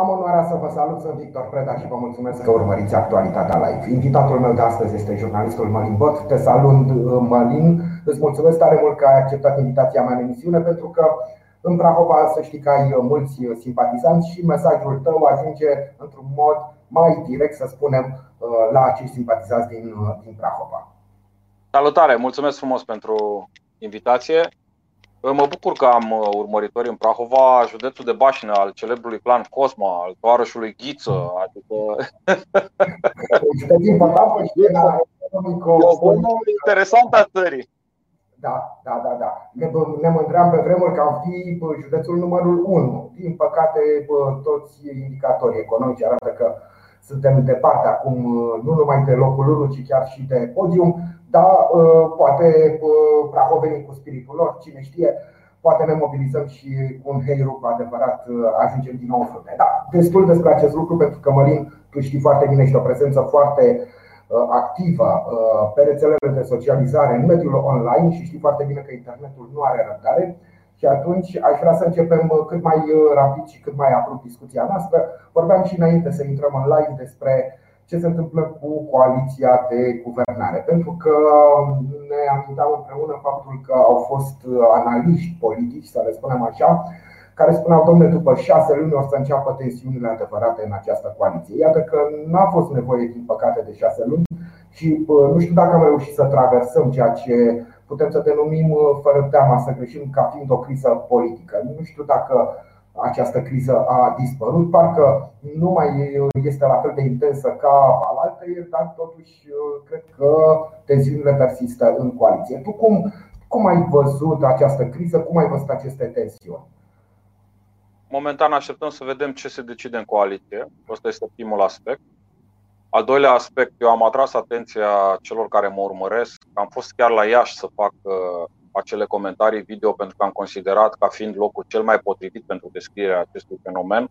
Am onoarea să vă salut, sunt Victor Preda și vă mulțumesc că urmăriți actualitatea live. Invitatul meu de astăzi este jurnalistul Mălin Bot. Te salut, Mălin. Îți mulțumesc tare mult că ai acceptat invitația mea în emisiune pentru că în Prahova să știi că ai mulți simpatizanți și mesajul tău ajunge într-un mod mai direct, să spunem, la acești simpatizanți din, din Prahova. Salutare, mulțumesc frumos pentru invitație. Mă bucur că am uh, urmăritori în Prahova, județul de Bașină al celebrului clan Cosma, al toarășului Ghiță. Adică... o interesantă a țării. Da, da, da, da. Ne, ne mândream pe vremuri că am fi județul numărul 1. Din păcate, toți indicatorii economici arată că suntem departe acum, nu numai de locul 1, ci chiar și de podium. Da, poate prahovenii cu spiritul lor, cine știe, poate ne mobilizăm și cu un heiru cu adevărat ajungem din nou în frunte. Da, destul despre acest lucru, pentru că Mălin, tu știi foarte bine, și o prezență foarte activă pe rețelele de socializare în mediul online și știi foarte bine că internetul nu are răbdare. Și atunci aș vrea să începem cât mai rapid și cât mai abrupt discuția noastră. Vorbeam și înainte să intrăm în live despre ce se întâmplă cu coaliția de guvernare. Pentru că ne amintam împreună faptul că au fost analiști politici, să le spunem așa, care spuneau, domnule, după șase luni o să înceapă tensiunile adevărate în această coaliție. Iată că n-a fost nevoie, din păcate, de șase luni și nu știu dacă am reușit să traversăm ceea ce putem să denumim fără teama să greșim ca fiind o criză politică. Nu știu dacă această criză a dispărut. Parcă nu mai este la fel de intensă ca alaltăieri, dar totuși cred că tensiunile persistă în coaliție. Tu cum, cum ai văzut această criză? Cum ai văzut aceste tensiuni? Momentan așteptăm să vedem ce se decide în coaliție. Asta este primul aspect. Al doilea aspect, eu am atras atenția celor care mă urmăresc. Am fost chiar la Iași să fac acele comentarii video pentru că am considerat ca fiind locul cel mai potrivit pentru descrierea acestui fenomen.